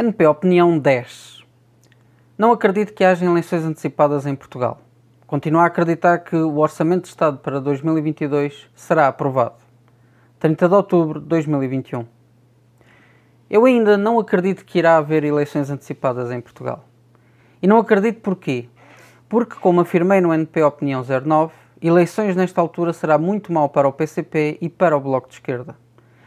NP Opinião 10. Não acredito que haja eleições antecipadas em Portugal. Continuo a acreditar que o Orçamento de Estado para 2022 será aprovado. 30 de outubro de 2021. Eu ainda não acredito que irá haver eleições antecipadas em Portugal. E não acredito porquê? Porque, como afirmei no NP Opinião 09, eleições nesta altura será muito mal para o PCP e para o Bloco de Esquerda.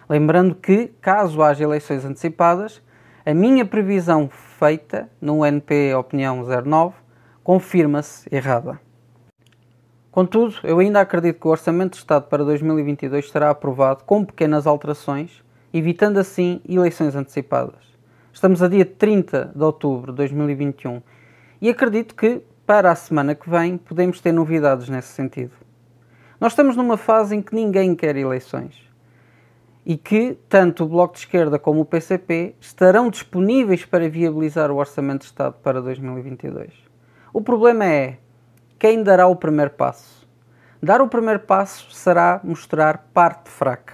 Lembrando que, caso haja eleições antecipadas, a minha previsão feita no NP Opinião 09 confirma-se errada. Contudo, eu ainda acredito que o Orçamento de Estado para 2022 será aprovado com pequenas alterações, evitando assim eleições antecipadas. Estamos a dia 30 de outubro de 2021 e acredito que, para a semana que vem, podemos ter novidades nesse sentido. Nós estamos numa fase em que ninguém quer eleições e que tanto o Bloco de Esquerda como o PCP estarão disponíveis para viabilizar o Orçamento de Estado para 2022. O problema é quem dará o primeiro passo. Dar o primeiro passo será mostrar parte fraca.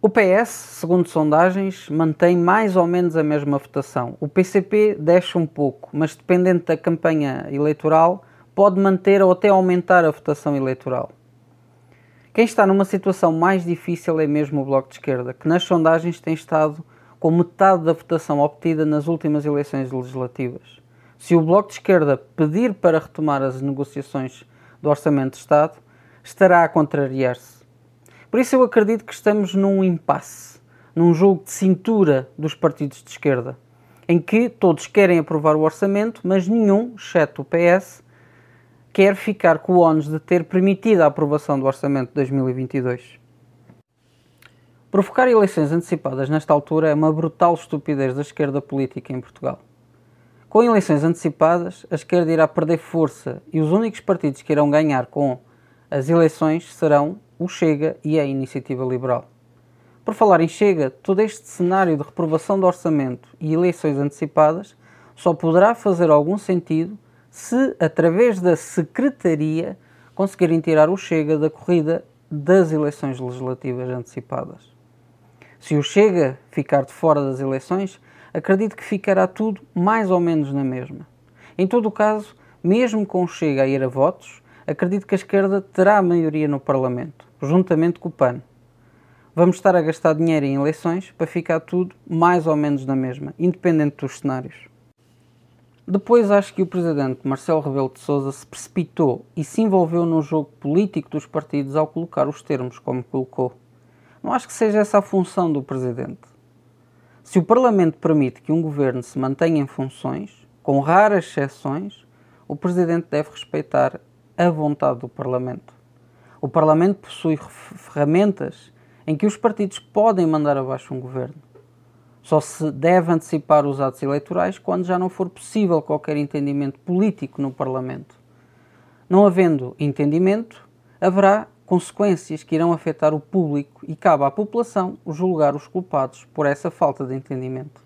O PS, segundo sondagens, mantém mais ou menos a mesma votação. O PCP deixa um pouco, mas dependente da campanha eleitoral, pode manter ou até aumentar a votação eleitoral. Quem está numa situação mais difícil é mesmo o Bloco de Esquerda, que nas sondagens tem estado com metade da votação obtida nas últimas eleições legislativas. Se o Bloco de Esquerda pedir para retomar as negociações do Orçamento de Estado, estará a contrariar-se. Por isso eu acredito que estamos num impasse, num jogo de cintura dos partidos de esquerda, em que todos querem aprovar o orçamento, mas nenhum, exceto o PS, quer ficar com o ónus de ter permitido a aprovação do Orçamento de 2022. Provocar eleições antecipadas nesta altura é uma brutal estupidez da esquerda política em Portugal. Com eleições antecipadas, a esquerda irá perder força e os únicos partidos que irão ganhar com as eleições serão o Chega e a Iniciativa Liberal. Por falar em Chega, todo este cenário de reprovação do orçamento e eleições antecipadas só poderá fazer algum sentido se, através da Secretaria, conseguirem tirar o Chega da corrida das eleições legislativas antecipadas. Se o Chega ficar de fora das eleições, acredito que ficará tudo mais ou menos na mesma. Em todo o caso, mesmo com o Chega a ir a votos, acredito que a esquerda terá a maioria no Parlamento, juntamente com o PAN. Vamos estar a gastar dinheiro em eleições para ficar tudo mais ou menos na mesma, independente dos cenários. Depois acho que o presidente Marcelo Rebelo de Sousa se precipitou e se envolveu no jogo político dos partidos ao colocar os termos como colocou. Não acho que seja essa a função do presidente. Se o Parlamento permite que um governo se mantenha em funções, com raras exceções, o presidente deve respeitar a vontade do Parlamento. O Parlamento possui ferramentas em que os partidos podem mandar abaixo um governo. Só se deve antecipar os atos eleitorais quando já não for possível qualquer entendimento político no Parlamento. Não havendo entendimento, haverá consequências que irão afetar o público e cabe à população julgar os culpados por essa falta de entendimento.